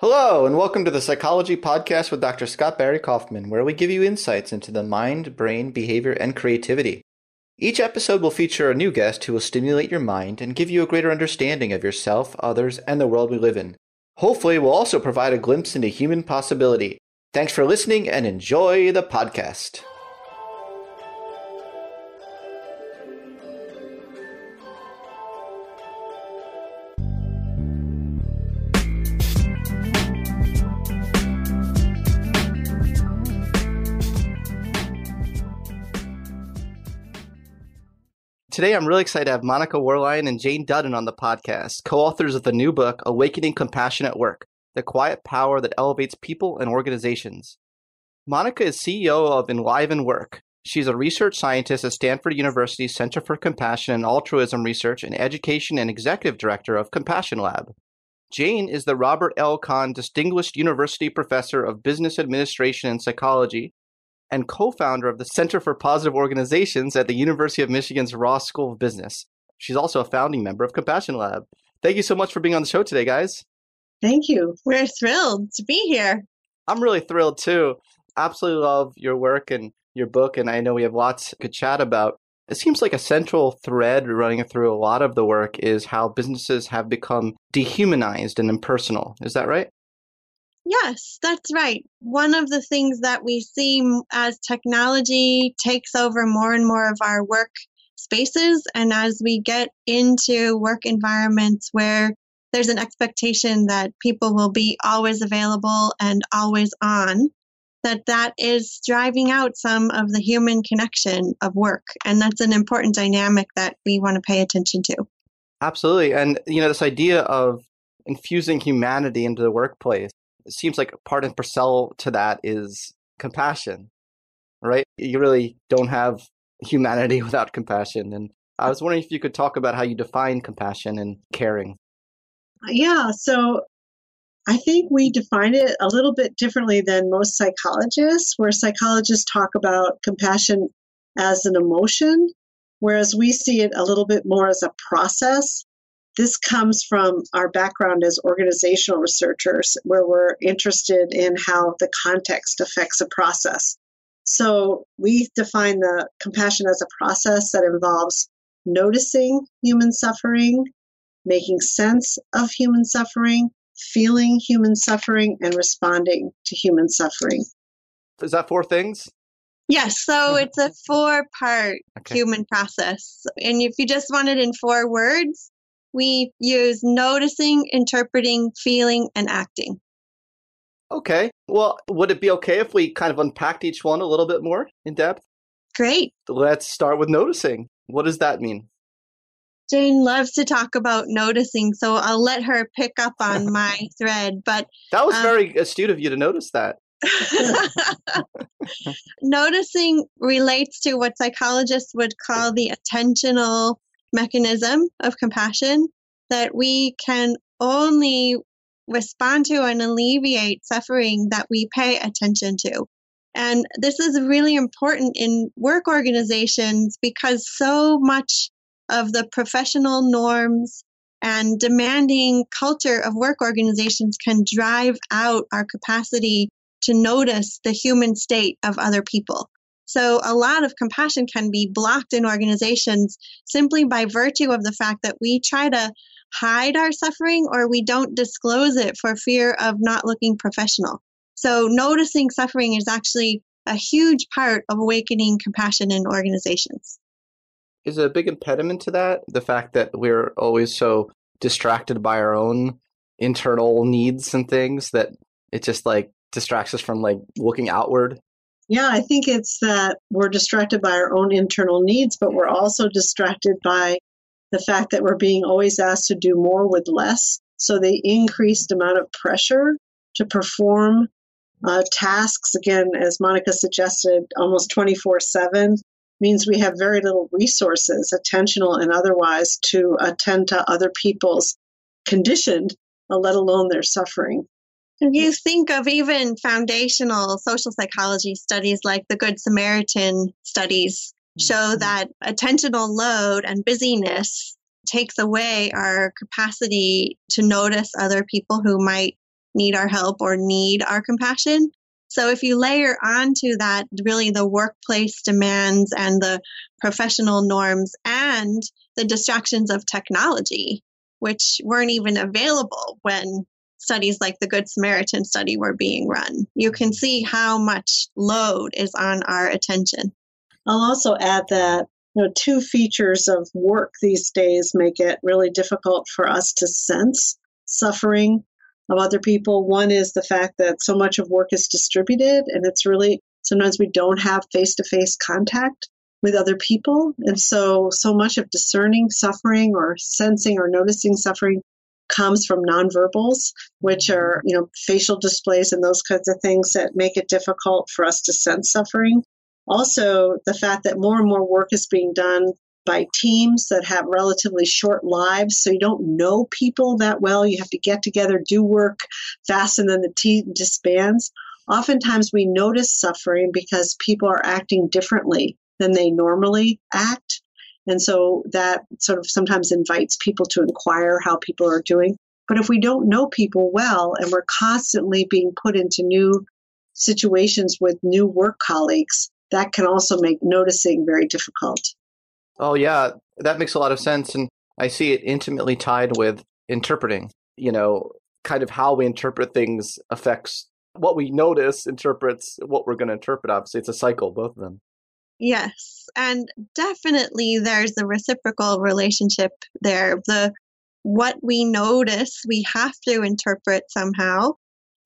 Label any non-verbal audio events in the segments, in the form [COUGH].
Hello, and welcome to the Psychology Podcast with Dr. Scott Barry Kaufman, where we give you insights into the mind, brain, behavior, and creativity. Each episode will feature a new guest who will stimulate your mind and give you a greater understanding of yourself, others, and the world we live in. Hopefully, we'll also provide a glimpse into human possibility. Thanks for listening and enjoy the podcast. Today, I'm really excited to have Monica Worline and Jane Dutton on the podcast, co authors of the new book, Awakening Compassion at Work The Quiet Power That Elevates People and Organizations. Monica is CEO of Enliven Work. She's a research scientist at Stanford University's Center for Compassion and Altruism Research and education and executive director of Compassion Lab. Jane is the Robert L. Kahn Distinguished University Professor of Business Administration and Psychology and co founder of the Center for Positive Organizations at the University of Michigan's Ross School of Business. She's also a founding member of Compassion Lab. Thank you so much for being on the show today, guys. Thank you. We're thrilled to be here. I'm really thrilled too. Absolutely love your work and your book, and I know we have lots to chat about. It seems like a central thread running through a lot of the work is how businesses have become dehumanized and impersonal. Is that right? Yes, that's right. One of the things that we see as technology takes over more and more of our work spaces, and as we get into work environments where there's an expectation that people will be always available and always on, that that is driving out some of the human connection of work. And that's an important dynamic that we want to pay attention to. Absolutely. And, you know, this idea of infusing humanity into the workplace it seems like part and parcel to that is compassion, right? You really don't have humanity [LAUGHS] without compassion. And I uh was wondering if you could talk about how you define compassion and caring. Yeah, so I think we define it a little bit differently than most psychologists, where psychologists talk about compassion as an emotion, whereas we see it a little bit more as a process this comes from our background as organizational researchers, where we're interested in how the context affects a process. So we define the compassion as a process that involves noticing human suffering, making sense of human suffering, feeling human suffering, and responding to human suffering. Is that four things? Yes, so hmm. it's a four part okay. human process. And if you just want it in four words, we use noticing, interpreting, feeling, and acting. Okay. Well, would it be okay if we kind of unpacked each one a little bit more in depth? Great. Let's start with noticing. What does that mean? Jane loves to talk about noticing, so I'll let her pick up [LAUGHS] on my thread. But that was um, very astute of you to notice that. [LAUGHS] Noticing relates to what psychologists would call the attentional mechanism of compassion that we can only respond to and alleviate suffering that we pay attention to. And this is really important in work organizations because so much of the professional norms and demanding culture of work organizations can drive out our capacity to notice the human state of other people. So a lot of compassion can be blocked in organizations simply by virtue of the fact that we try to hide our suffering or we don't disclose it for fear of not looking professional. So noticing suffering is actually a huge part of awakening compassion in organizations. Is a big impediment to that the fact that we're always so distracted by our own internal needs and things that it just like distracts us from like looking outward? Yeah, I think it's that we're distracted by our own internal needs, but we're also distracted by the fact that we're being always asked to do more with less. So the increased amount of pressure to perform uh, tasks, again, as Monica suggested, almost 24 7 means we have very little resources, attentional and otherwise, to attend to other people's condition, uh, let alone their suffering. If you think of even foundational social psychology studies like the Good Samaritan studies, show mm-hmm. that attentional load and busyness takes away our capacity to notice other people who might need our help or need our compassion. So if you layer onto that really the workplace demands and the professional norms and the distractions of technology, which weren't even available when studies like the Good Samaritan study were being run, you can see how much load is on our attention. I'll also add that you know, two features of work these days make it really difficult for us to sense suffering of other people. One is the fact that so much of work is distributed and it's really sometimes we don't have face to face contact with other people. And so, so much of discerning suffering or sensing or noticing suffering comes from nonverbals, which are, you know, facial displays and those kinds of things that make it difficult for us to sense suffering. Also, the fact that more and more work is being done by teams that have relatively short lives. So you don't know people that well. You have to get together, do work fast, and then the team disbands. Oftentimes we notice suffering because people are acting differently than they normally act. And so that sort of sometimes invites people to inquire how people are doing. But if we don't know people well and we're constantly being put into new situations with new work colleagues, that can also make noticing very difficult. Oh, yeah, that makes a lot of sense. And I see it intimately tied with interpreting. You know, kind of how we interpret things affects what we notice, interprets what we're going to interpret. Obviously, it's a cycle, both of them. Yes. And definitely there's a reciprocal relationship there. The what we notice, we have to interpret somehow.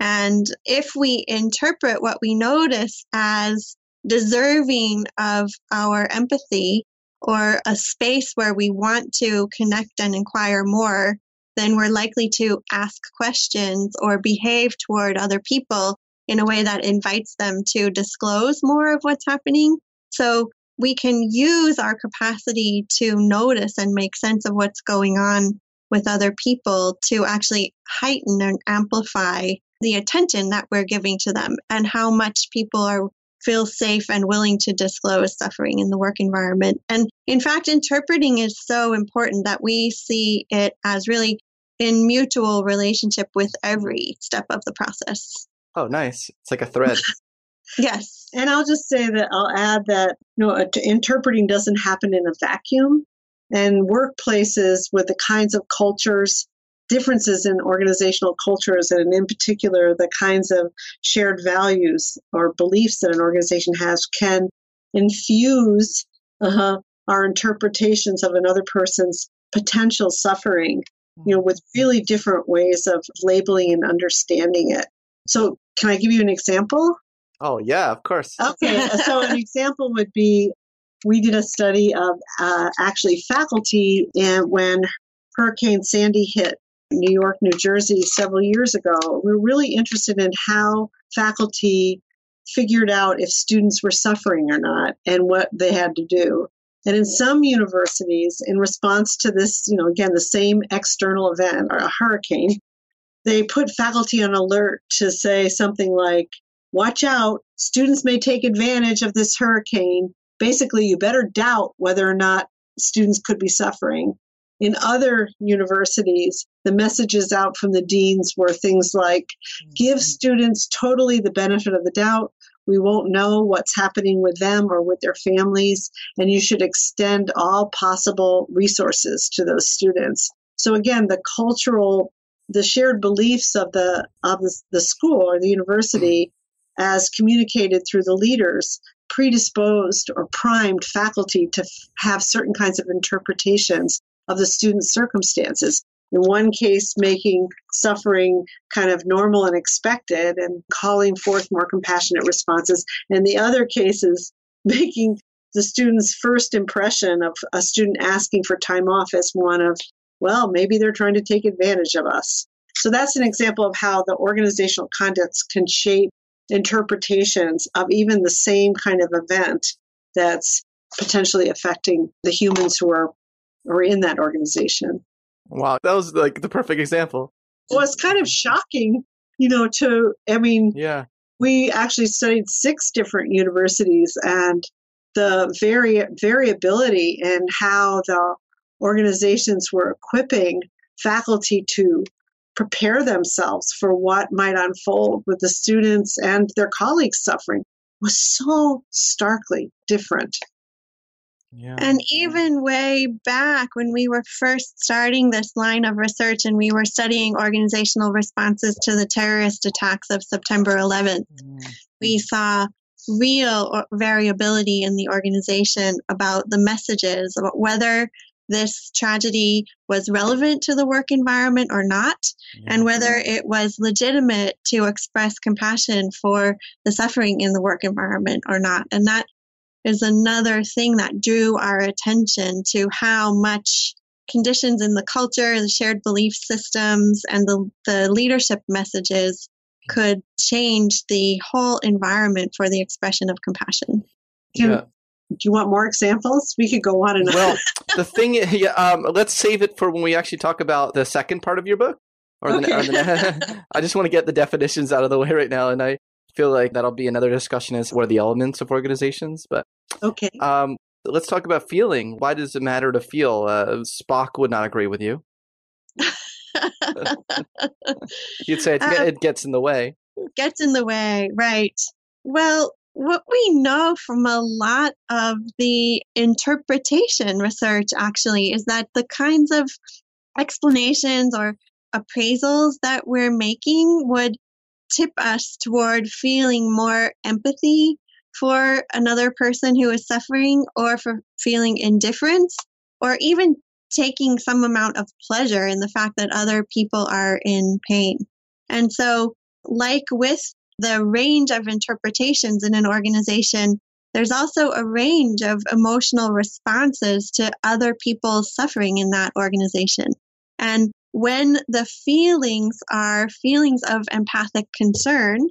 And if we interpret what we notice as deserving of our empathy, or a space where we want to connect and inquire more, then we're likely to ask questions or behave toward other people in a way that invites them to disclose more of what's happening. So we can use our capacity to notice and make sense of what's going on with other people to actually heighten and amplify the attention that we're giving to them and how much people are feel safe and willing to disclose suffering in the work environment. And in fact, interpreting is so important that we see it as really in mutual relationship with every step of the process. Oh, nice. It's like a thread. [LAUGHS] yes. And I'll just say that I'll add that you know, interpreting doesn't happen in a vacuum. And workplaces with the kinds of cultures differences in organizational cultures and in particular the kinds of shared values or beliefs that an organization has can infuse uh, our interpretations of another person's potential suffering you know with really different ways of labeling and understanding it so can i give you an example oh yeah of course okay so an [LAUGHS] example would be we did a study of uh, actually faculty and when hurricane sandy hit New York, New Jersey several years ago. We were really interested in how faculty figured out if students were suffering or not and what they had to do. And in some universities, in response to this, you know, again, the same external event or a hurricane, they put faculty on alert to say something like, watch out, students may take advantage of this hurricane. Basically, you better doubt whether or not students could be suffering. In other universities, the messages out from the deans were things like give mm-hmm. students totally the benefit of the doubt. We won't know what's happening with them or with their families, and you should extend all possible resources to those students. So again, the cultural, the shared beliefs of the of the, the school or the university, as communicated through the leaders, predisposed or primed faculty to f- have certain kinds of interpretations of the student's circumstances. In one case, making suffering kind of normal and expected and calling forth more compassionate responses. In the other cases, [LAUGHS] making the student's first impression of a student asking for time off as one of, well, maybe they're trying to take advantage of us. So that's an example of how the organizational context can shape interpretations of even the same kind of event that's potentially affecting the humans who are, who are in that organization. Wow, that was like the perfect example. Well, it's kind of shocking, you know, to, I mean, Yeah. we actually studied six different universities and the vari- variability in how the organizations were equipping faculty to prepare themselves for what might unfold with the students and their colleagues suffering was so starkly different. Yeah. And even way back when we were first starting this line of research and we were studying organizational responses to the terrorist attacks of September 11th, mm. we saw real variability in the organization about the messages, about whether this tragedy was relevant to the work environment or not, and whether it was legitimate to express compassion for the suffering in the work environment or not. And that is another thing that drew our attention to how much conditions in the culture, the shared belief systems, and the, the leadership messages could change the whole environment for the expression of compassion. Can- Yeah. Do you want more examples? We could go on and on. Well, the thing, yeah, um, let's save it for when we actually talk about the second part of your book. Or the, or the, [LAUGHS] I just want to get the definitions out of the way right now, and I feel like that'll be another discussion as what are the elements of organizations. But okay. um, let's talk about feeling. Why does it matter to feel? Uh, Spock would not agree with you. [LAUGHS] [LAUGHS] You'd say it, Uh, it gets in the way. gets in the way, right? Well, what we know from a lot of the interpretation research actually is that the kinds of explanations or appraisals that we're making would tip us toward feeling more empathy for another person who is suffering or for feeling indifference or even taking some amount of pleasure in the fact that other people are in pain. And so, like with the range of interpretations in an organization, there's also a range of emotional responses to other people's suffering in that organization. And when the feelings are feelings of empathic concern,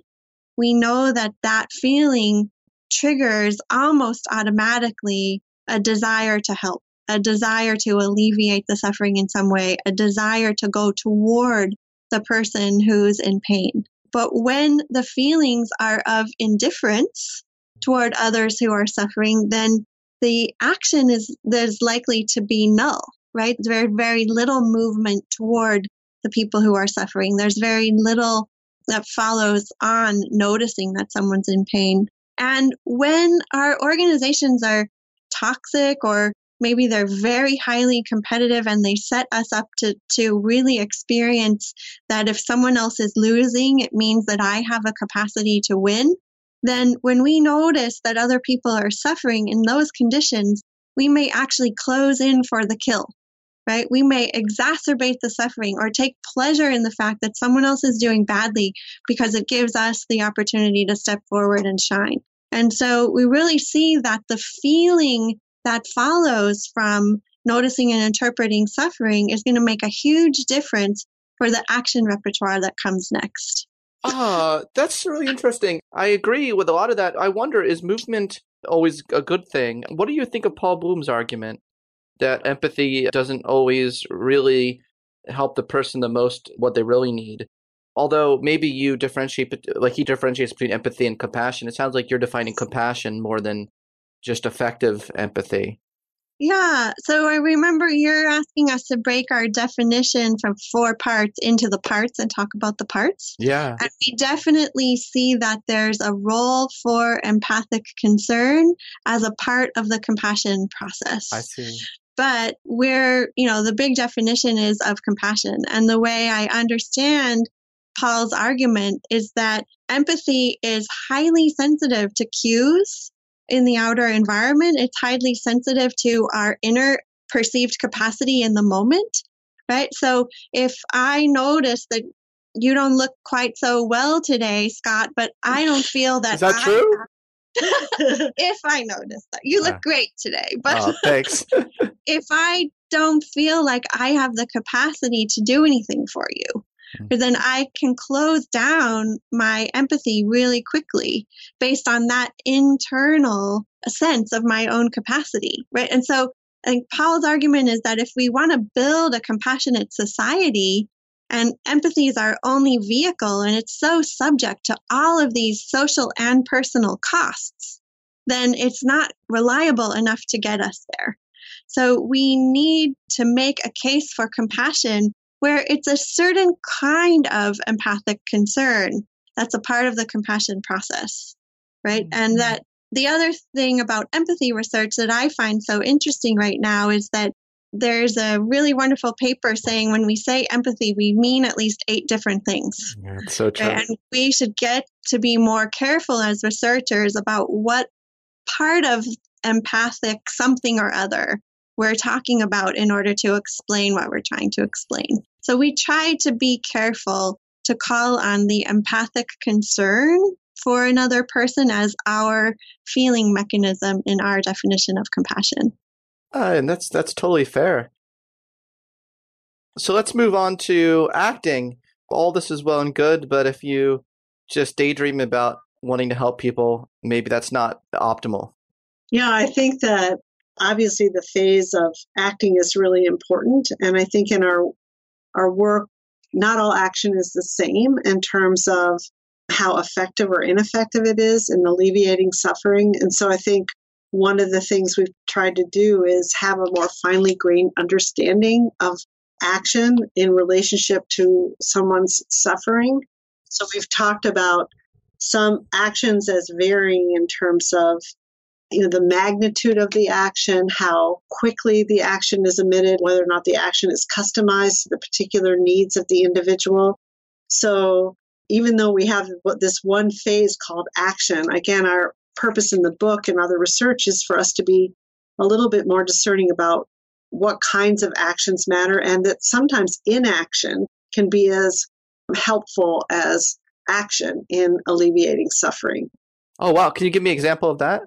we know that that feeling triggers almost automatically a desire to help, a desire to alleviate the suffering in some way, a desire to go toward the person who's in pain. But when the feelings are of indifference toward others who are suffering, then the action is there's likely to be null, right? There's very little movement toward the people who are suffering. There's very little that follows on noticing that someone's in pain. And when our organizations are toxic or maybe they're very highly competitive and they set us up to, to really experience that if someone else is losing, it means that I have a capacity to win. Then when we notice that other people are suffering in those conditions, we may actually close in for the kill, right? We may exacerbate the suffering or take pleasure in the fact that someone else is doing badly because it gives us the opportunity to step forward and shine. And so we really see that the feeling that follows from noticing and interpreting suffering is going to make a huge difference for the action repertoire that comes next. Ah, that's really interesting. I agree with a lot of that. I wonder, is movement always a good thing? What do you think of Paul Bloom's argument that empathy doesn't always really help the person the most what they really need? although maybe you differentiate, like he differentiates between empathy and compassion, it sounds like you're defining compassion more than just effective empathy. Yeah. So I remember you're asking us to break our definition from four parts into the parts and talk about the parts. Yeah. And we definitely see that there's a role for empathic concern as a part of the compassion process. I see. But where, you know, the big definition is of compassion. And the way I understand Paul's argument is that empathy is highly sensitive to cues in the outer environment. It's highly sensitive to our inner perceived capacity in the moment, right? So if I notice that you don't look quite so well today, Scott, but I don't [LAUGHS] feel that. Is that I true? [LAUGHS] if I notice that you look Ah. great today, [LAUGHS] but Oh, thanks. if I don't feel like I have the capacity to do anything for you, Mm. then I can close down my empathy really quickly based on that internal sense of my own capacity, right? And so I think Paul's argument is that if we want to build a compassionate society, and empathy is our only vehicle, and it's so subject to all of these social and personal costs, then it's not reliable enough to get us there. So we need to make a case for compassion where it's a certain kind of empathic concern that's a part of the compassion process, right? And mm-hmm. that the other thing about empathy research that I find so interesting right now is that there's a really wonderful paper saying when we say empathy, we mean at least eight different things. Yeah, so true. And we should get to be more careful as researchers about what part of empathic something or other we're talking about in order to explain what we're trying to explain. So we try to be careful to call on the empathic concern for another person as our feeling mechanism in our definition of compassion. Uh, and that's that's totally fair. So let's move on to acting. All this is well and good, but if you just daydream about wanting to help people, maybe that's not optimal. Yeah, I think that obviously the phase of acting is really important, and I think in our our work, not all action is the same in terms of how effective or ineffective it is in alleviating suffering. And so I think one of the things we've tried to do is have a more finely grained understanding of action in relationship to someone's suffering. So we've talked about some actions as varying in terms of you know the magnitude of the action how quickly the action is emitted whether or not the action is customized to the particular needs of the individual. So even though we have this one phase called action again our purpose in the book and other research is for us to be a little bit more discerning about what kinds of actions matter and that sometimes inaction can be as helpful as action in alleviating suffering. Oh wow, can you give me an example of that?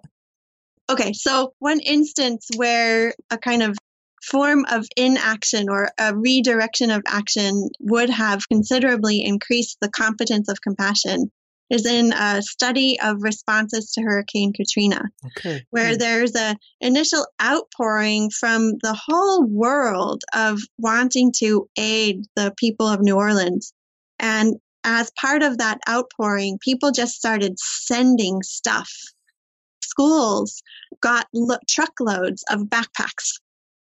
Okay, so one instance where a kind of form of inaction or a redirection of action would have considerably increased the competence of compassion is in a study of responses to Hurricane Katrina, Okay. where hmm. there's a initial outpouring from the whole world of wanting to aid the people of New Orleans. And as part of that outpouring, people just started sending stuff. Schools got lo- truckloads of backpacks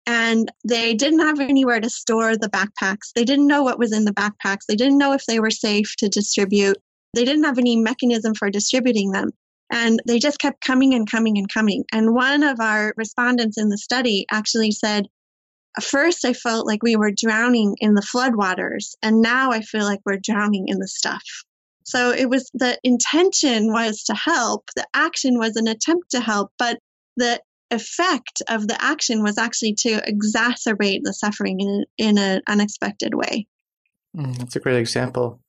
and they didn't have anywhere to store the backpacks. They didn't know what was in the backpacks. They didn't know if they were safe to distribute. They didn't have any mechanism for distributing them. And they just kept coming and coming and coming. And one of our respondents in the study actually said, first, I felt like we were drowning in the floodwaters, and now I feel like we're drowning in the stuff. So it was the intention was to help, the action was an attempt to help, but the effect of the action was actually to exacerbate the suffering in, in an unexpected way. Mm, that's a great example.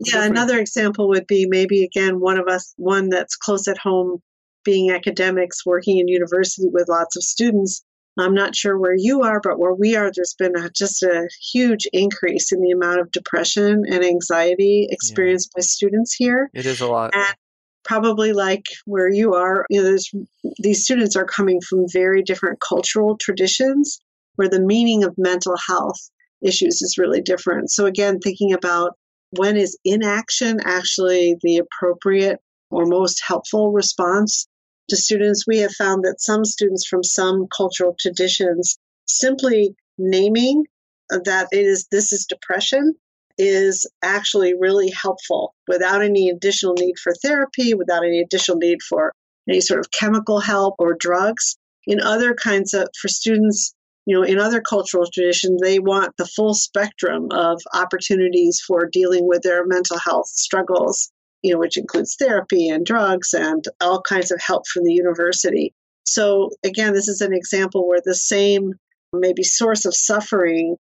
Yeah, another example would be maybe again one of us, one that's close at home, being academics, working in university with lots of students. I'm not sure where you are, but where we are, there's been a, just a huge increase in the amount of depression and anxiety experienced by students here. It is a lot. And probably like where you are, you know, there's, these students are coming from very different cultural traditions where the meaning of mental health issues is really different. So again, thinking about when is inaction actually the appropriate or most helpful response to students? We have found that some students from some cultural traditions simply naming that it is this is depression is actually really helpful without any additional need for therapy, without any additional need for any sort of chemical help or drugs. In other kinds of, for students, you know, in other cultural traditions, they want the full spectrum of opportunities for dealing with their mental health struggles, you know, which includes therapy and drugs and all kinds of help from the university. So again, this is an example where the same maybe source of suffering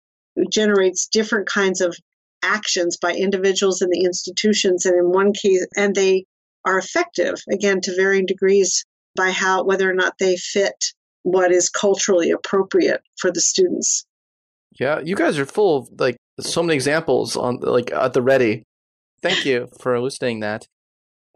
generates different kinds of actions by individuals and the institutions and in one case and they are effective again to varying degrees by how whether or not they fit what is culturally appropriate for the students yeah you guys are full of like so many examples on like at the ready thank you for elucidating that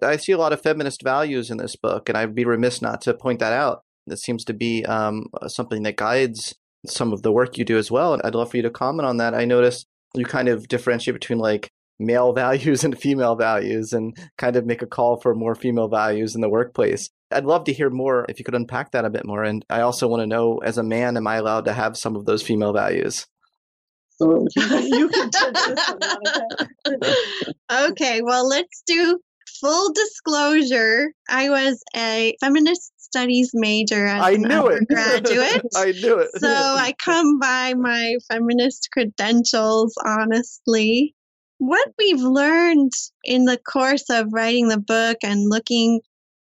i see a lot of feminist values in this book and i'd be remiss not to point that out It seems to be um, something that guides some of the work you do as well and i'd love for you to comment on that i noticed you kind of differentiate between like male [LAUGHS] values and female values and kind of make a call for more female values in the workplace. I'd love to hear more if you could unpack that a bit more. And I also want to know, as a man, am I allowed to have some of those female values? [LAUGHS] you can okay, well, let's do full disclosure. I was a feminist studies major as I an knew it. undergraduate. [LAUGHS] I knew it. so I come by my feminist credentials honestly. What we've learned in the course of writing the book and looking,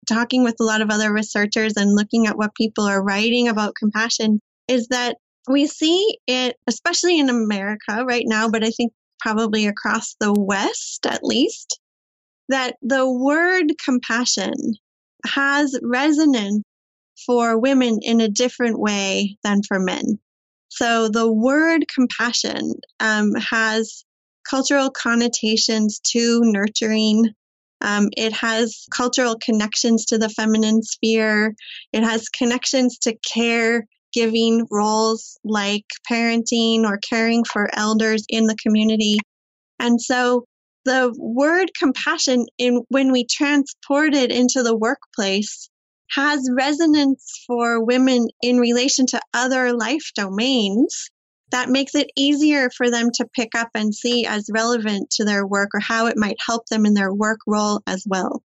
talking with a lot of other researchers and looking at what people are writing about compassion is that we see it, especially in America right now, but I think probably across the West at least, that the word compassion has resonance for women in a different way than for men. So the word compassion um, has cultural connotations to nurturing. Um, it has cultural connections to the feminine sphere. It has connections to care giving roles like parenting or caring for elders in the community. And so the word compassion in when we transport it into the workplace has resonance for women in relation to other life domains that makes it easier for them to pick up and see as relevant to their work or how it might help them in their work role as well.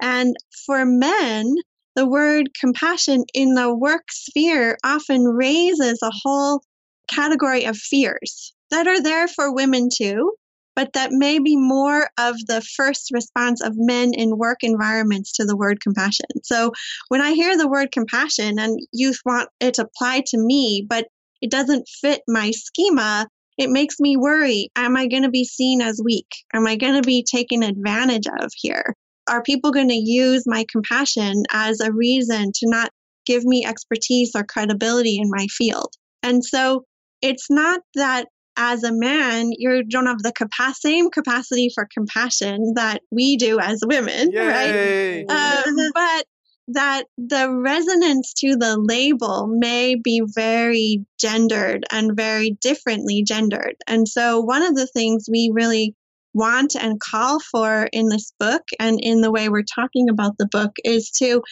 And for men, the word compassion in the work sphere often raises a whole category of fears that are there for women too, but that may be more of the first response of men in work environments to the word compassion. So when I hear the word compassion and you want it applied to me, but it doesn't fit my schema, it makes me worry. Am I going to be seen as weak? Am I going to be taken advantage of here? Are people going to use my compassion as a reason to not give me expertise or credibility in my field? And so it's not that as a man, you don't have the capa- same capacity for compassion that we do as women, [LAUGHS] Yay. right? Um, but that the resonance to the label may be very gendered and very differently gendered. And so, one of the things we really want and call for in this book and in the way we're talking about the book is to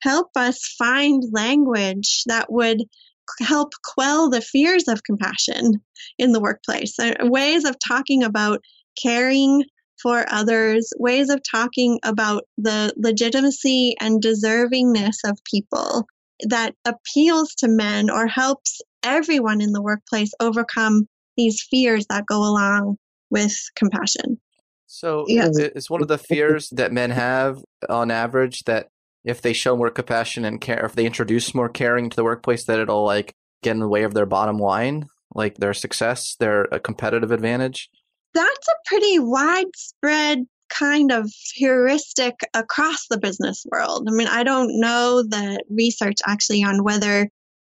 help us find language that would help quell the fears of compassion in the workplace. Ways of talking about caring for others, ways of talking about the legitimacy and deservingness of people that appeals to men or helps everyone in the workplace overcome these fears that go along with compassion. So, yeah. it's one of the fears that men have on average that if they show more compassion and care, if they introduce more caring to the workplace, that it'll like get in the way of their bottom line, like their success, their a competitive advantage? That's a pretty widespread kind of heuristic across the business world. I mean, I don't know the research actually on whether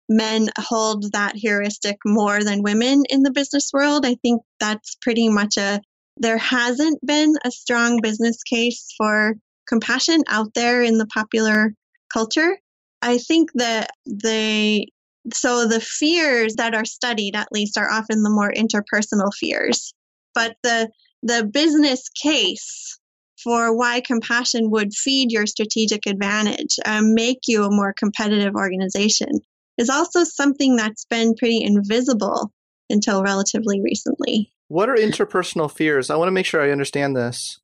men hold that heuristic more than women in the business world. I think that's pretty much a there hasn't been a strong business case for compassion out there in the popular culture. I think that the so the fears that are studied at least are often the more interpersonal fears but the the business case for why compassion would feed your strategic advantage and make you a more competitive organization is also something that's been pretty invisible until relatively recently. What are interpersonal fears? I want to make sure I understand this.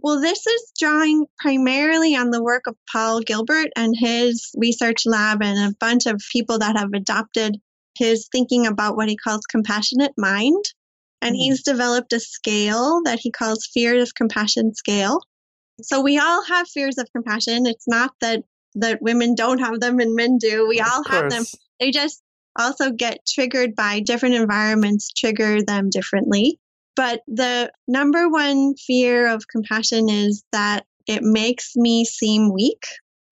Well, this is drawing primarily on the work of Paul Gilbert and his research lab and a bunch of people that have adopted his thinking about what he calls compassionate mind. And hmm. he's developed a scale that he calls fear of compassion scale. So we all have fears of compassion. It's not that that women don't have them and men do. We Of all have them. They just also get triggered by different environments, trigger them differently. But the number one fear of compassion is that it makes me seem weak.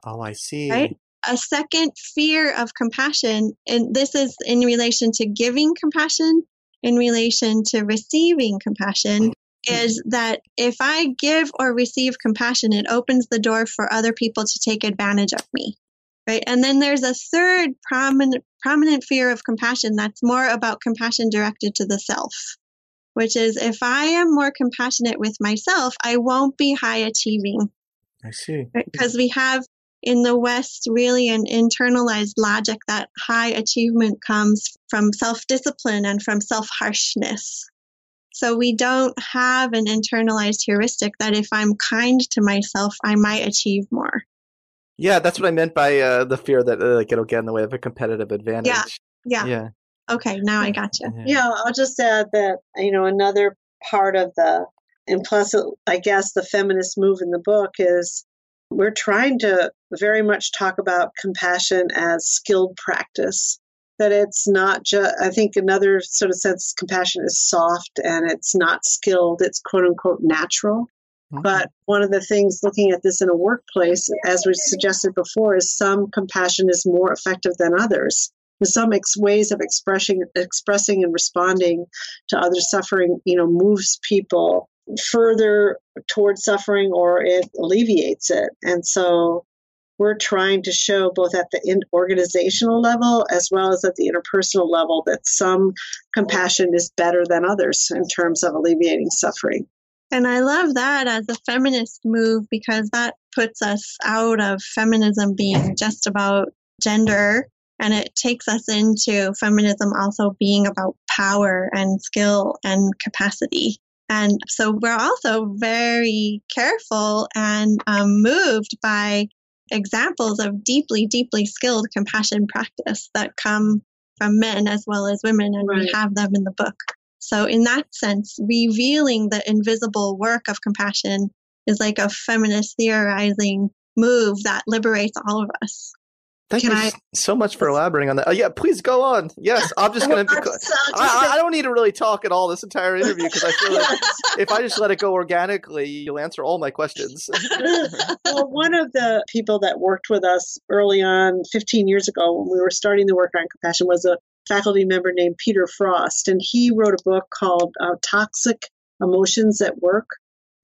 Oh, I see. Right. A second fear of compassion, and this is in relation to giving compassion, in relation to receiving compassion, mm. Is that if I give or receive compassion, it opens the door for other people to take advantage of me. Right. And then there's a third prominent prominent fear of compassion that's more about compassion directed to the self, which is if I am more compassionate with myself, I won't be high achieving I see. because we have in the West really an internalized logic that high achievement comes from self discipline and from self harshness. So we don't have an internalized heuristic that if I'm kind to myself, I might achieve more. Yeah, that's what I meant by uh, the fear that uh, like it'll get in the way of a competitive advantage. Yeah. Yeah. yeah. Okay, now I got gotcha. You. Yeah, I'll just add that, you know, another part of the implicit, I guess, the feminist move in the book is we're trying to very much talk about compassion as skilled practice. That it's not just, I think another sort of sense compassion is soft and it's not skilled, it's quote unquote natural. Mhm. But one of the things looking at this in a workplace, as we suggested before, is some compassion is more effective than others. Some ex- ways of expressing, expressing and responding to other suffering, you know, moves people further towards suffering or it alleviates it. And so we're trying to show both at the organizational level as well as at the interpersonal level that some compassion is better than others in terms of alleviating suffering. And I love that as a feminist move because that puts us out of feminism being just about gender and it takes us into feminism also being about power and skill and capacity. And so we're also very careful and um, moved by examples of deeply, deeply skilled compassion practice that come from men as well as women, and we have them in the book. So, in that sense, revealing the invisible work of compassion is like a feminist theorizing move that liberates all of us. Thank Can you I- so much for elaborating on that. Oh, yeah, please go on. Yes, I'm just going to. I'll I'll just I, I don't need to really talk at all this entire interview because I feel like [LAUGHS] if I just let it go organically, you'll answer all my questions. [LAUGHS] well, one of the people that worked with us early on, 15 years ago, when we were starting the work on compassion, was a faculty member named Peter Frost. And he wrote a book called uh, Toxic Emotions at Work.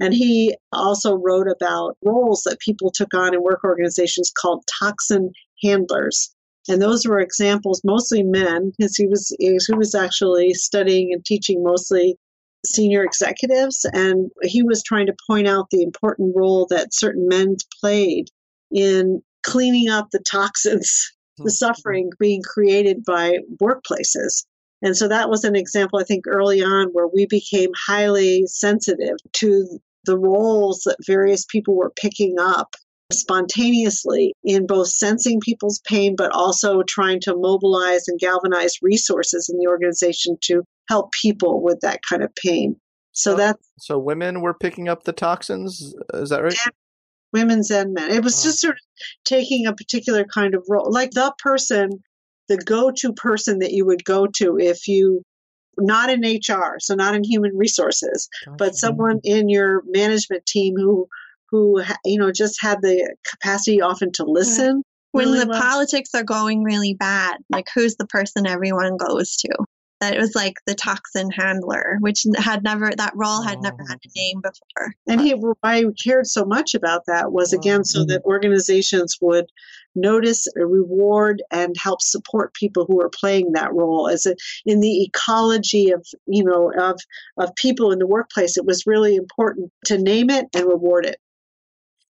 And he also wrote about roles that people took on in work organizations called toxin handlers. And those were examples, mostly men, because he was he was actually studying and teaching mostly senior executives, and he was trying to point out the important role that certain men played in cleaning up the toxins, hmm. the suffering being created by workplaces. And so that was an example, I think, early on where we became highly sensitive to the roles that various people were picking up spontaneously in both sensing people's pain, but also trying to mobilize and galvanize resources in the organization to help people with that kind of pain. So that's so women were picking up the toxins. Is that right? women's and men. It was Oh. just sort of taking a particular kind of role, like the person, the go to person that you would go to if you, not in HR, so not in human resources, but someone in your management team who, who you know just had the capacity often to listen. When really the well. politics are going really bad, like who's the person everyone goes to? That it was like the toxin handler, which had never that role had never had a oh. name before. And he why he cared so much about that was again so that mm-hmm. organizations would notice, reward, and help support people who are playing that role. As a, in the ecology of you know of of people in the workplace, it was really important to name it and reward it.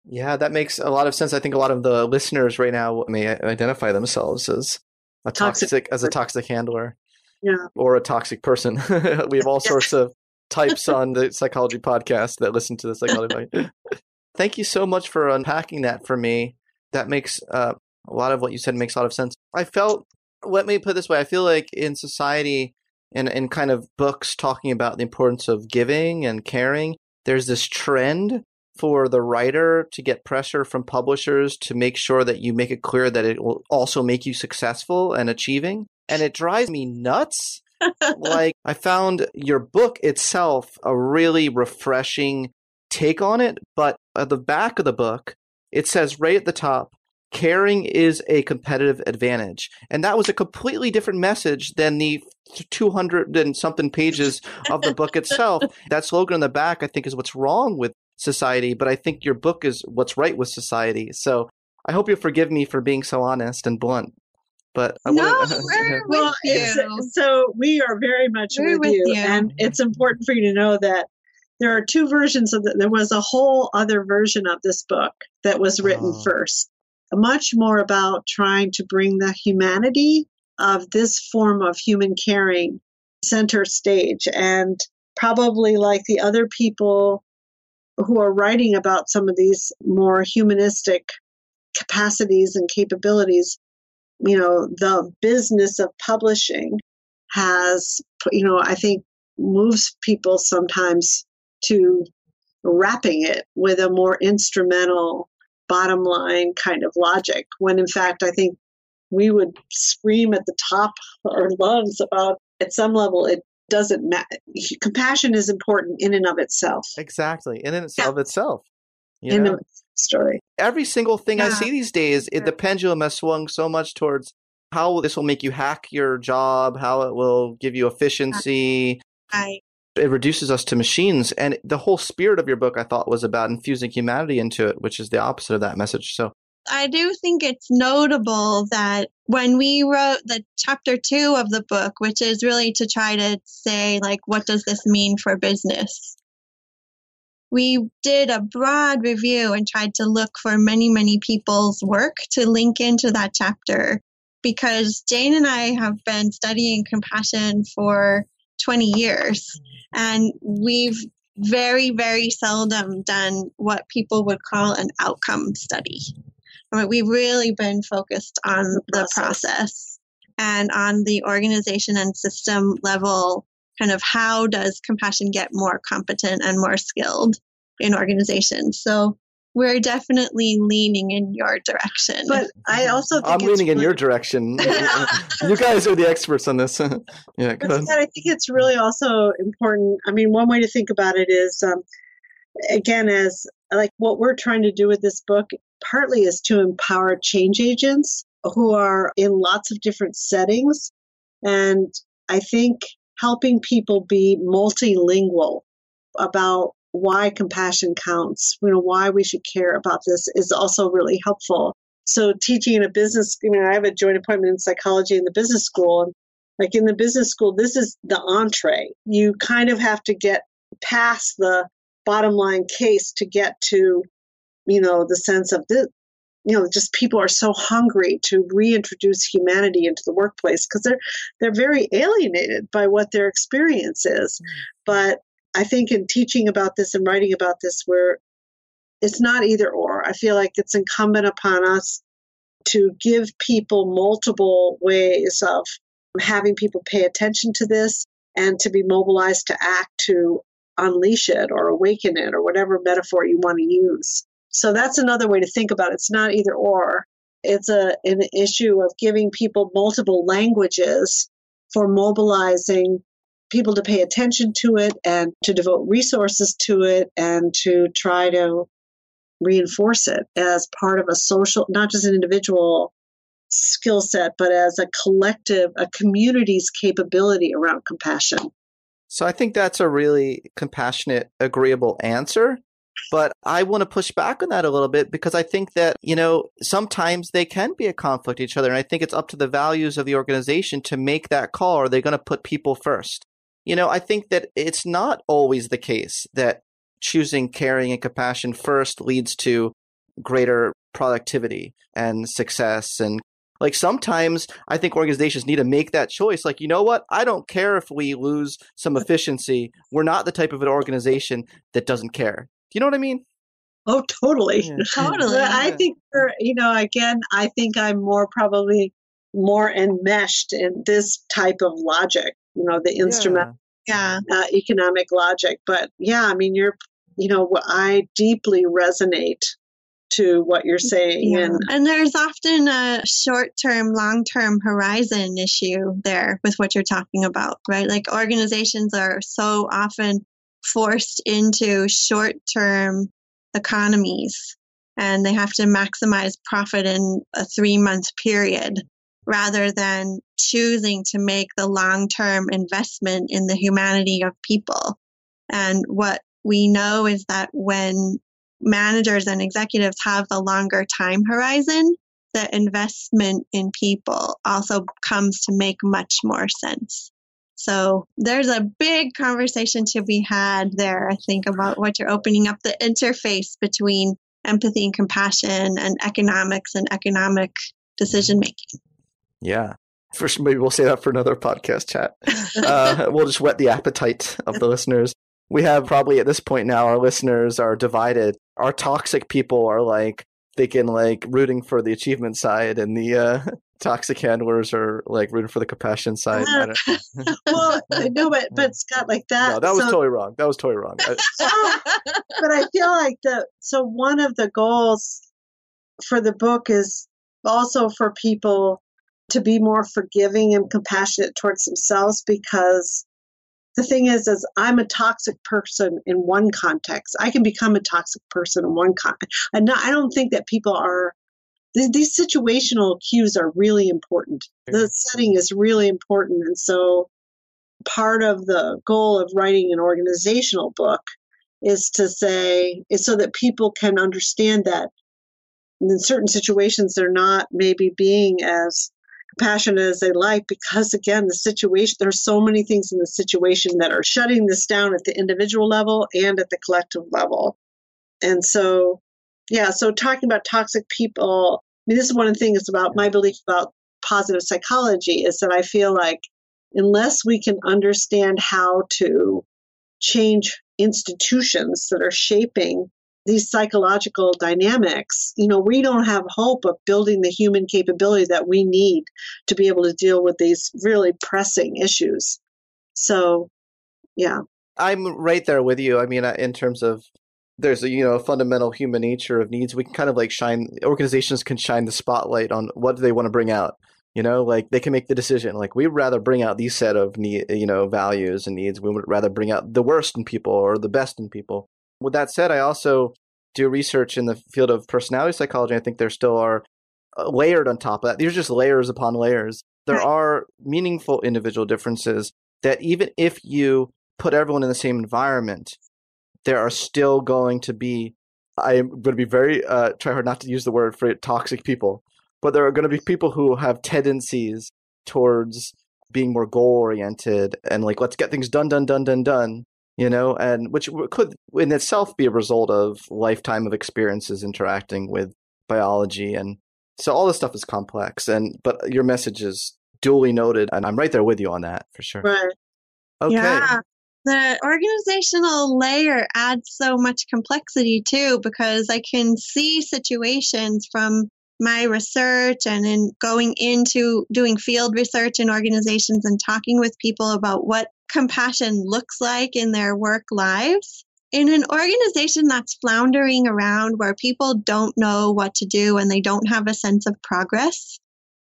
Yeah, that makes a lot of sense. I think a lot of the listeners right now may identify themselves as a toxic, toxic as a toxic handler. Yeah. Or a toxic person. [LAUGHS] we have all sorts of types [LAUGHS] on the psychology podcast that listen to the psychology podcast. [LAUGHS] Thank you so much for unpacking that for me. That makes uh, a lot of what you said makes a lot of sense. I felt let me put it this way, I feel like in society and in kind of books talking about the importance of giving and caring, there's this trend for the writer to get pressure from publishers to make sure that you make it clear that it will also make you successful and achieving. And it drives me nuts. [LAUGHS] like, I found your book itself a really refreshing take on it, but at the back of the book, it says right at the top, caring is a competitive advantage. And that was a completely different message than the 200 and something pages of the book itself. [LAUGHS] that slogan on the back, I think, is what's wrong with society, but I think your book is what's right with society. So I hope you'll forgive me for being so honest and blunt. But I no, [LAUGHS] we're well, with so we are very much with, with you, you, and it's important for you to know that there are two versions of it. There was a whole other version of this book that was written oh. first, much more about trying to bring the humanity of this form of human caring center stage, and probably like the other people who are writing about some of these more humanistic capacities and capabilities, you know, the business of publishing has, you know, I think moves people sometimes to wrapping it with a more instrumental bottom line kind of logic when in fact I think we would scream at the top of our lungs about at some level it doesn't matter. Compassion is important in and of itself. Exactly, in and of yeah. itself. in the story. Every single thing yeah. I see these days, it, the pendulum has swung so much towards how this will make you hack your job, how it will give you efficiency. Right. It reduces us to machines. And the whole spirit of your book, I thought, was about infusing humanity into it, which is the opposite of that message. So I do think it's notable that when we wrote the chapter two of the book, which is really to try to say, like, what does this mean for business? We did a broad review and tried to look for many, many people's work to link into that chapter because Jane and I have been studying compassion for 20 years and we've very, very seldom done what people would call an outcome study. We've really been focused on the, process and on the organization and system level, kind of how does compassion get more competent and more skilled in organizations. So we're definitely leaning in your direction. But I also I'm leaning really... in your direction. [LAUGHS] you guys are the experts on this. [LAUGHS] yeah, go ahead. I think it's really also important. I mean, one way to think about it is, um, again, as like what we're trying to do with this book partly is to empower change agents who are in lots of different settings. And I think helping people be multilingual about why compassion counts, you know, why we should care about this is also really helpful. So teaching in a business, I mean, I have a joint appointment in psychology in the business school. And like in the business school, this is the entree. You kind of have to get past the bottom line case to get to you know, the sense of the, you know, just people are so hungry to reintroduce humanity into the workplace because they're they're very alienated by what their experience is. Mm-hmm. But I think in teaching about this and writing about this, where it's not either or. I feel like it's incumbent upon us to give people multiple ways of having people pay attention to this and to be mobilized to act to unleash it or awaken it or whatever metaphor you want to use. So that's another way to think about it. It's not either or. It's a an issue of giving people multiple languages for mobilizing people to pay attention to it and to devote resources to it and to try to reinforce it as part of a social, not just an individual skill set, but as a collective, a community's capability around compassion. So I think that's a really compassionate, agreeable answer. But I want to push back on that a little bit because I think that, you know, sometimes they can be a conflict each other. And I think it's up to the values of the organization to make that call. Are they going to put people first? You know, I think that it's not always the case that choosing caring and compassion first leads to greater productivity and success and like sometimes I think organizations need to make that choice. Like, you know what? I don't care if we lose some efficiency. We're not the type of an organization that doesn't care. Do you know what I mean? Oh, totally. Yeah. [LAUGHS] Totally. But I think, you know, again, I think I'm more probably more enmeshed in this type of logic, you know, the instrument Yeah. uh, economic logic. But yeah, I mean, you're, you know, I deeply resonate to what you're saying. Yeah. And And there's often a short term, long term horizon issue there with what you're talking about, right? Like organizations are so often forced into short term economies and they have to maximize profit in a three month period rather than choosing to make the long term investment in the humanity of people. And what we know is that when managers and executives have the longer time horizon, the investment in people also comes to make much more sense. So there's a big conversation to be had there, I think, about what you're opening up the interface between empathy and compassion and economics and economic decision making. Yeah. First, maybe we'll say that for another podcast chat. Uh, [LAUGHS] we'll just whet the appetite of the listeners. We have probably at this point now, our listeners are divided. Our toxic people are like thinking like rooting for the achievement side, and the uh, [LAUGHS] toxic handlers are like rooting for the compassion side. I don't- [LAUGHS] [LAUGHS] well, no, but but Scott, like that. no, that was so- totally wrong. That was totally wrong. I- but I feel like the so one of the goals for the book is also for people to be more forgiving and compassionate towards themselves because the thing is is I'm a toxic person in one context. I can become a toxic person in one context. And I don't think that people are these, these situational cues are really important. Mm-hmm. The setting is really important and so part of the goal of writing an organizational book is to say is so that people can understand that in certain situations they're not maybe being as compassionate as they like because again the situation there's so many things in the situation that are shutting this down at the individual level and at the collective level. And so yeah so talking about toxic people i mean this is one of the things about my belief about positive psychology is that i feel like unless we can understand how to change institutions that are shaping these psychological dynamics, you know, we don't have hope of building the human capability that we need to be able to deal with these really pressing issues. So, yeah. I'm right there with you. I mean, uh, in terms of there's a you know fundamental human nature of needs. We can kind of like shine organizations can shine the spotlight on what do they want to bring out. You know, like they can make the decision. Like we'd rather bring out these set of need, you know, values and needs. We would rather bring out the worst in people or the best in people. With that said, I also do research in the field of personality psychology. I think there still are uh, layered on top of that. These are just layers upon layers. There Right. are meaningful individual differences that even if you put everyone in the same environment, there are still going to be. I am going to be very uh, try hard not to use the word for toxic people, but there are going to be people who have tendencies towards being more goal oriented and like let's get things done, done, done, done, done. You know, and which could in itself be a result of lifetime of experiences interacting with biology and so all this stuff is complex and but your message is duly noted and I'm right there with you on that for sure. Right. Okay. Yeah. The organizational layer adds so much complexity too, because I can see situations from my research and in going into doing field research in organizations and talking with people about what compassion looks like in their work lives. In an organization that's floundering around where people don't know what to do and they don't have a sense of progress,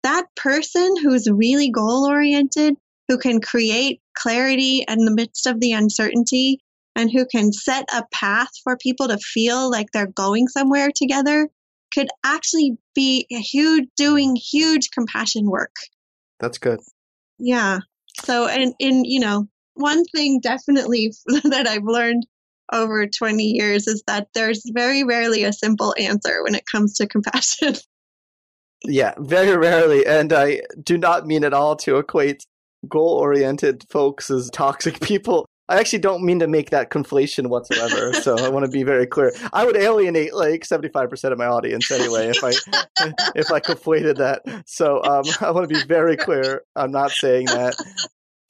that person who's really goal oriented who can create clarity in the midst of the uncertainty and who can set a path for people to feel like they're going somewhere together, could actually be huge doing huge compassion work. That's good. Yeah. So and in you know, one thing definitely [LAUGHS] that I've learned over 20 years is that there's very rarely a simple answer when it comes to compassion. [LAUGHS] Yeah, very rarely. And I do not mean at all to equate goal oriented folks as toxic [LAUGHS] people. I actually don't mean to make that conflation whatsoever. so I want to be very clear. I would alienate like 75% of my audience anyway if I [LAUGHS] if I conflated that. So um, [LAUGHS] I want to be very clear. I'm not saying that.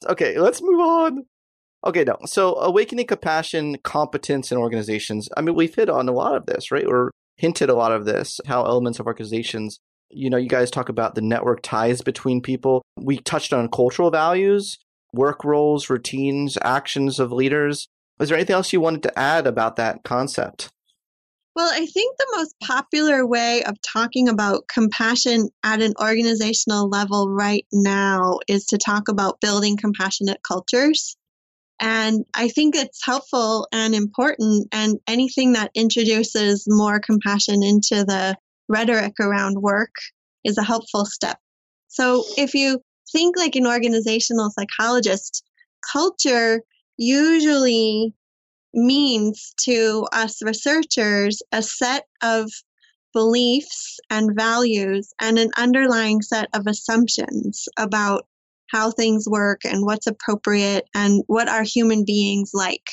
Okay, let's move on. Okay, no. So awakening compassion, competence in organizations. I mean, we've hit on a lot of this, right? Or hinted a lot of this, how elements of organizations, you know, you guys talk about the network ties between people. We touched on cultural values, work roles, routines, actions of leaders. Is there anything else you wanted to add about that concept? Well, I think the most popular way of talking about compassion at an organizational level right now is to talk about building compassionate cultures. And I think it's helpful and important, and anything that introduces more compassion into the rhetoric around work is a helpful step. So if you think like an organizational psychologist, culture usually means to us researchers a set of beliefs and values and an underlying set of assumptions about how things work and what's appropriate and what are human beings like,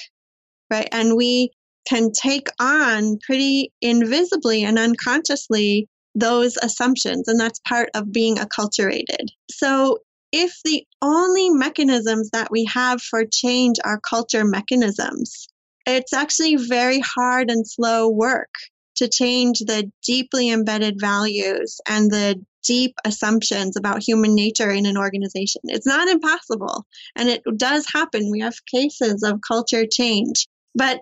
right? And we can take on pretty invisibly and unconsciously those assumptions, and that's part of being acculturated. So, if the only mechanisms that we have for change are culture mechanisms, it's actually very hard and slow work to change the deeply embedded values and the deep assumptions about human nature in an organization. It's not impossible, and it does happen. We have cases of culture change. But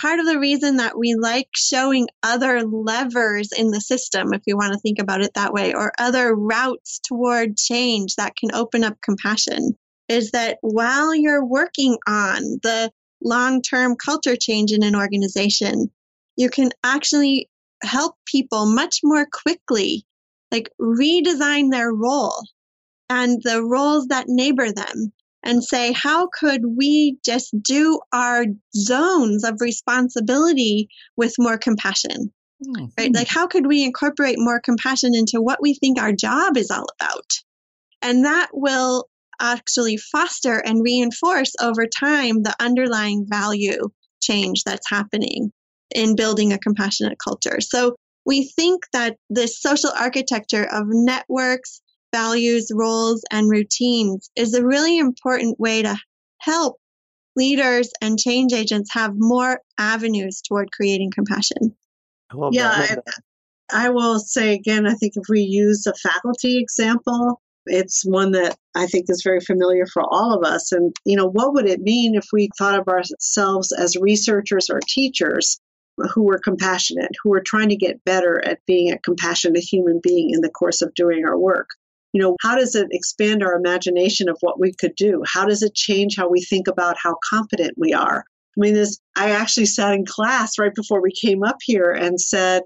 part of the reason that we like showing other levers in the system, if you want to think about it that way, or other routes toward change that can open up compassion, is that while you're working on the long term culture change in an organization, you can actually help people much more quickly like redesign their role and the roles that neighbor them and say, how could we just do our zones of responsibility with more compassion? Mm-hmm. Right? Like, how could we incorporate more compassion into what we think our job is all about? And that will actually foster and reinforce over time the underlying value change that's happening in building a compassionate culture. So we think that this social architecture of networks, values, roles, and routines is a really important way to help leaders and change agents have more avenues toward creating compassion. Yeah, I, I will say again, I think if we use a faculty example, it's one that I think is very familiar for all of us. And, you know, what would it mean if we thought of ourselves as researchers or teachers who were compassionate, who were trying to get better at being a compassionate human being in the course of doing our work? You know, how does it expand our imagination of what we could do? How does it change how we think about how competent we are? I mean, this, I actually sat in class right before we came up here and said,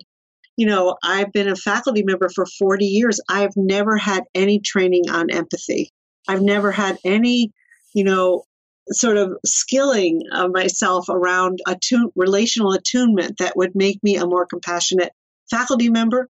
you know, I've been a faculty member for 40 years. I've never had any training on empathy. I've never had any, you know, sort of skilling of myself around attune, relational attunement that would make me a more compassionate faculty member,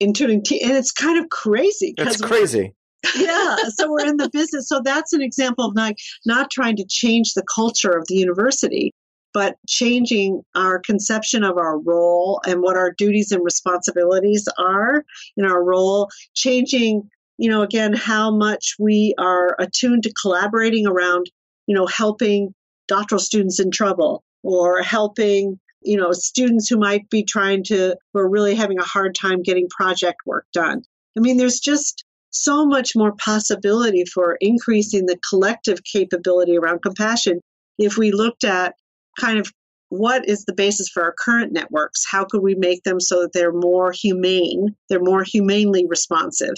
including te- and it's kind of crazy. It's crazy. yeah, so we're in the [LAUGHS] business. So that's an example of not not trying to change the culture of the university, but changing our conception of our role and what our duties and responsibilities are in our role, changing, you know, again, how much we are attuned to collaborating around, you know, helping doctoral students in trouble or helping you know students who might be trying to who are really having a hard time getting project work done i mean there's just so much more possibility for increasing the collective capability around compassion if we looked at kind of what is the basis for our current networks? How could we make them so that they're more humane? They're more humanely responsive.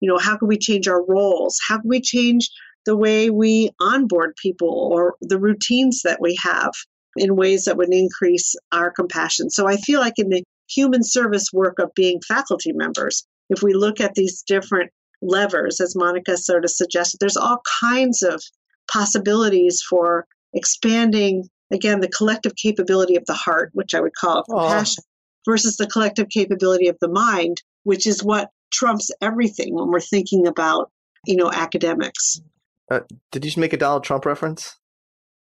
You know, how can we change our roles? How can we change the way we onboard people or the routines that we have in ways that would increase our compassion? So I feel like in the human service work of being faculty members. If we look at these different levers, as Monica sort of suggested, there's all kinds of possibilities for expanding, again, the collective capability of the heart, which I would call compassion, versus the collective capability of the mind, which is what trumps everything when we're thinking about, you know, academics. Uh, did you just make a Donald Trump reference?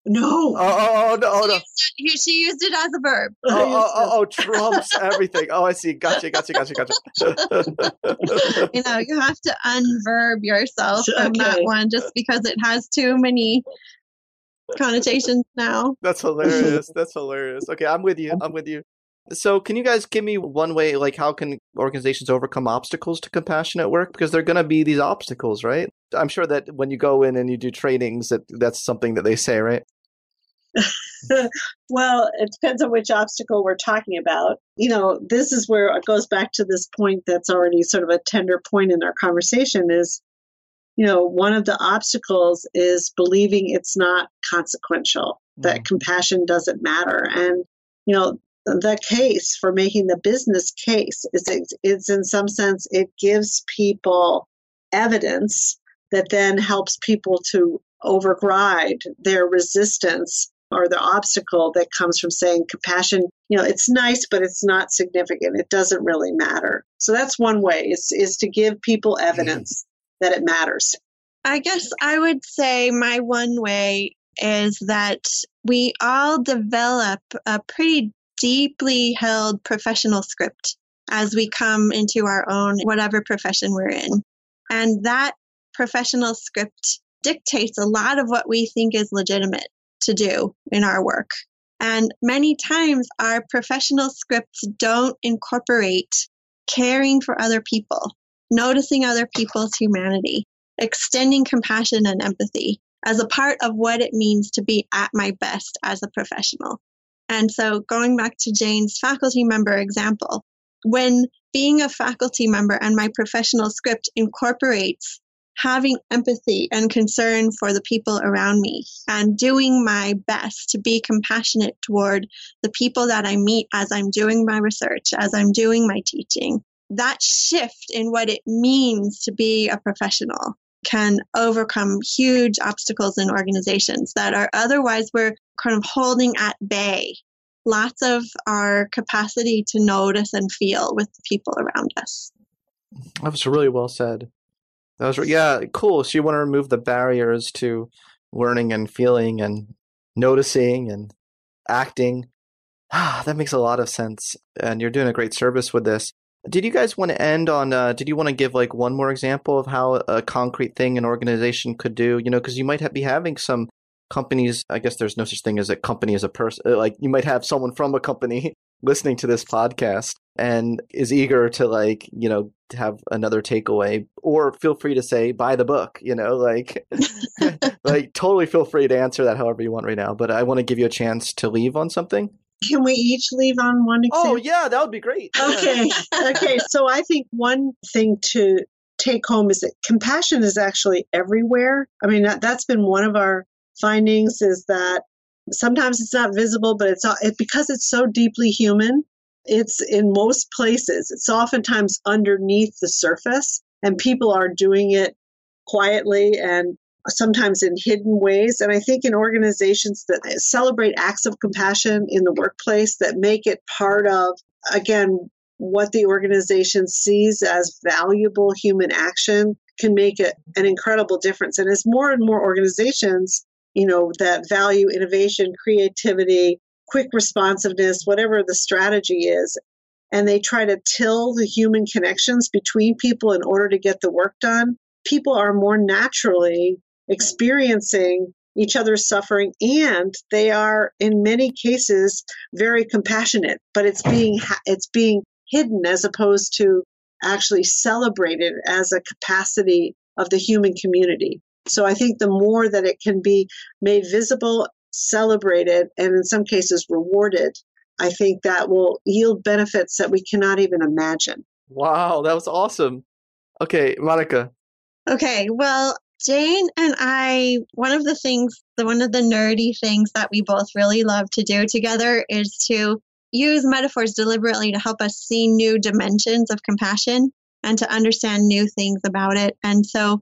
No. Oh, oh, oh no, oh, no. She used, it, she used it as a verb. Oh, oh, oh, oh, trumps everything. Oh, I see. Gotcha, gotcha, gotcha, gotcha. [LAUGHS] you know, you have to unverb yourself [LAUGHS] from that one just because it has too many connotations now. That's hilarious. That's hilarious. Okay, I'm with you. I'm with you. So, can you guys give me one way, like, how can organizations overcome obstacles to compassionate work? Because there are going to be these obstacles, right? I'm sure that when you go in and you do trainings, that that's something that they say, right? [LAUGHS] well, it depends on which obstacle we're talking about. You know, this is where it goes back to this point that's already sort of a tender point in our conversation is, you know, one of the obstacles is believing it's not consequential, mm-hmm. that compassion doesn't matter. And, you know, the case for making the business case is it's in some sense it gives people evidence that then helps people to override their resistance or the obstacle that comes from saying compassion. You know it's nice but it's not significant. It doesn't really matter. So that's one way is, is to give people mm-hmm. evidence that it matters. I guess i would say my one way is that we all develop a pretty deeply held professional script as we come into our own whatever profession we're in. And that professional script dictates a lot of what we think is legitimate to do in our work. And many times our professional scripts don't incorporate caring for other people, noticing other people's humanity, extending compassion and empathy as a part of what it means to be at my best as a professional. And so going back to Jane's faculty member example, when being a faculty member and my professional script incorporates having empathy and concern for the people around me and doing my best to be compassionate toward the people that I meet as I'm doing my research, as I'm doing my teaching. That shift in what it means to be a professional can overcome huge obstacles in organizations that are otherwise we're kind of holding at bay lots of our capacity to notice and feel with the people around us. That was really well said. That was yeah, cool. So you want to remove the barriers to learning and feeling and noticing and acting. Ah, that makes a lot of sense. And you're doing a great service with this. Did you guys want to end on? Uh, did you want to give like one more example of how a concrete thing an organization could do? You know, because you might be having some companies. I guess there's no such thing as a company as a person. Like you might have someone from a company [LAUGHS] listening to this podcast and is eager to like you know have another takeaway or feel free to say buy the book you know like [LAUGHS] like totally feel free to answer that however you want right now but i want to give you a chance to leave on something. Can we each leave on one oh, example? oh yeah that would be great. Okay okay so i think one thing to take home is that compassion is actually everywhere. I mean that, that's been one of our findings is that sometimes it's not visible but it's it, because it's so deeply human it's in most places. It's oftentimes underneath the surface, and people are doing it quietly and sometimes in hidden ways. And I think in organizations that celebrate acts of compassion in the workplace that make it part of, again, what the organization sees as valuable human action can make it an incredible difference. And as more and more organizations, you know, that value innovation, creativity, quick responsiveness, whatever the strategy is. And they try to till the human connections between people in order to get the work done. People are more naturally experiencing each other's suffering and they are in many cases very compassionate but it's being it's being hidden as opposed to actually celebrated as a capacity of the human community so i think the more that it can be made visible celebrated and in some cases rewarded, I think that will yield benefits that we cannot even imagine. Wow, that was awesome. Okay, Monica. Okay, well, Jane and I, one of the things, the one of the nerdy things that we both really love to do together is to use metaphors deliberately to help us see new dimensions of compassion and to understand new things about it. And so,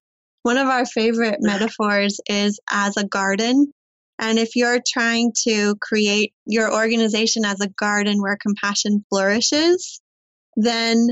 one of our favorite metaphors is as a garden. And if you're trying to create your organization as a garden where compassion flourishes, then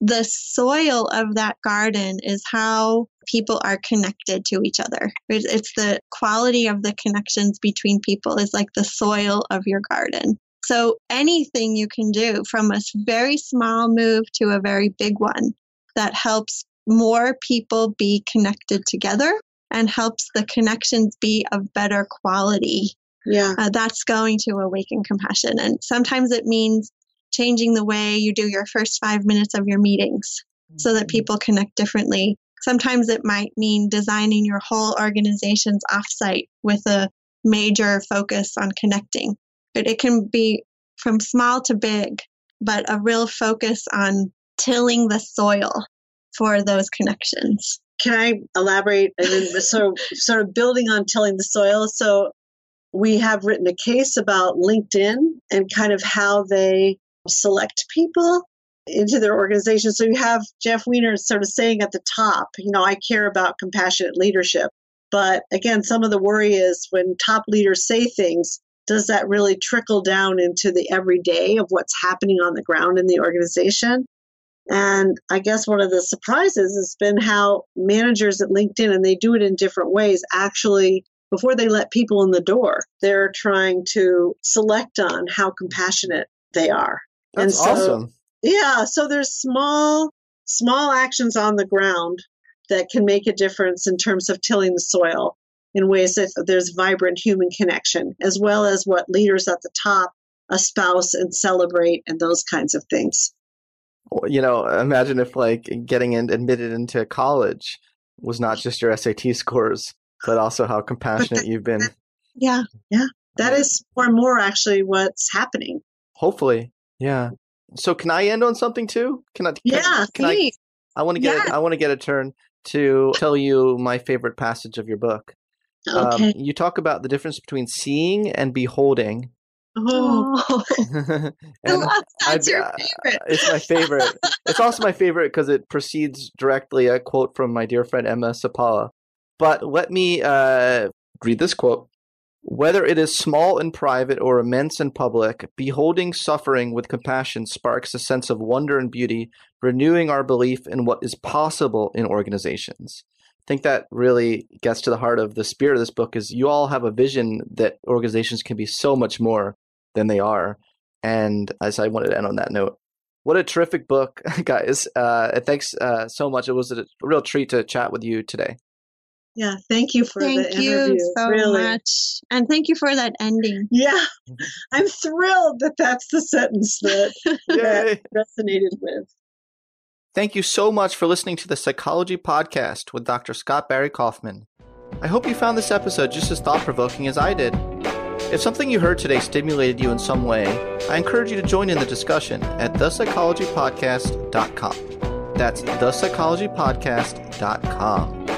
the soil of that garden is how people are connected to each other. It's the quality of the connections between people is like the soil of your garden. So anything you can do from a very small move to a very big one that helps more people be connected together and helps the connections be of better quality. Yeah. Uh, that's going to awaken compassion. And sometimes it means changing the way you do your first five minutes of your meetings so that people connect differently. Sometimes it might mean designing your whole organization's offsite with a major focus on connecting. But it can be from small to big, but a real focus on tilling the soil for those connections. Can I elaborate? [LAUGHS] so, sort of building on tilling the soil. So, we have written a case about LinkedIn and kind of how they select people into their organization. So you have Jeff Weiner sort of saying at the top, you know, I care about compassionate leadership. But again, some of the worry is when top leaders say things, does that really trickle down into the everyday of what's happening on the ground in the organization? And I guess one of the surprises has been how managers at LinkedIn, and they do it in different ways, actually, before they let people in the door, they're trying to select on how compassionate they are. That's and so, awesome. Yeah, so there's small small actions on the ground that can make a difference in terms of tilling the soil in ways that there's vibrant human connection, as well as what leaders at the top espouse and celebrate and those kinds of things. You know, imagine if like getting in, admitted into college was not just your SAT [LAUGHS] scores, but also how compassionate you've been. Yeah. Yeah. That is more and more actually what's happening. Hopefully. Yeah. So can I end on something too? Can I? Can, yeah, can I, I want to get. Yeah. A, I want to get a turn to tell you my favorite passage of your book. Um, okay. Um, you talk about the difference between seeing and beholding. Oh, [LAUGHS] [LAUGHS] that's your uh, favorite. it's my favorite. it's also my favorite because it precedes directly a quote from my dear friend Emma Seppala. But let me uh, read this quote. Whether it is small and private or immense and public, beholding suffering with compassion sparks a sense of wonder and beauty, renewing our belief in what is possible in organizations. I think that really gets to the heart of the spirit of this book is you all have a vision that organizations can be so much more than they are. And as I wanted to end on that note, what a terrific book, [LAUGHS] guys. Uh, thanks uh, so much. It was a real treat to chat with you today. Yeah, thank you for thank the you interview. so really. much, and thank you for that ending. Yeah, [LAUGHS] I'm thrilled that that's the sentence that, [LAUGHS] that resonated with. Thank you so much for listening to the Psychology Podcast with Dr. Scott Barry Kaufman. I hope you found this episode just as thought provoking as I did. If something you heard today stimulated you in some way, I encourage you to join in the discussion at thepsychologypodcast.com. That's thepsychologypodcast.com.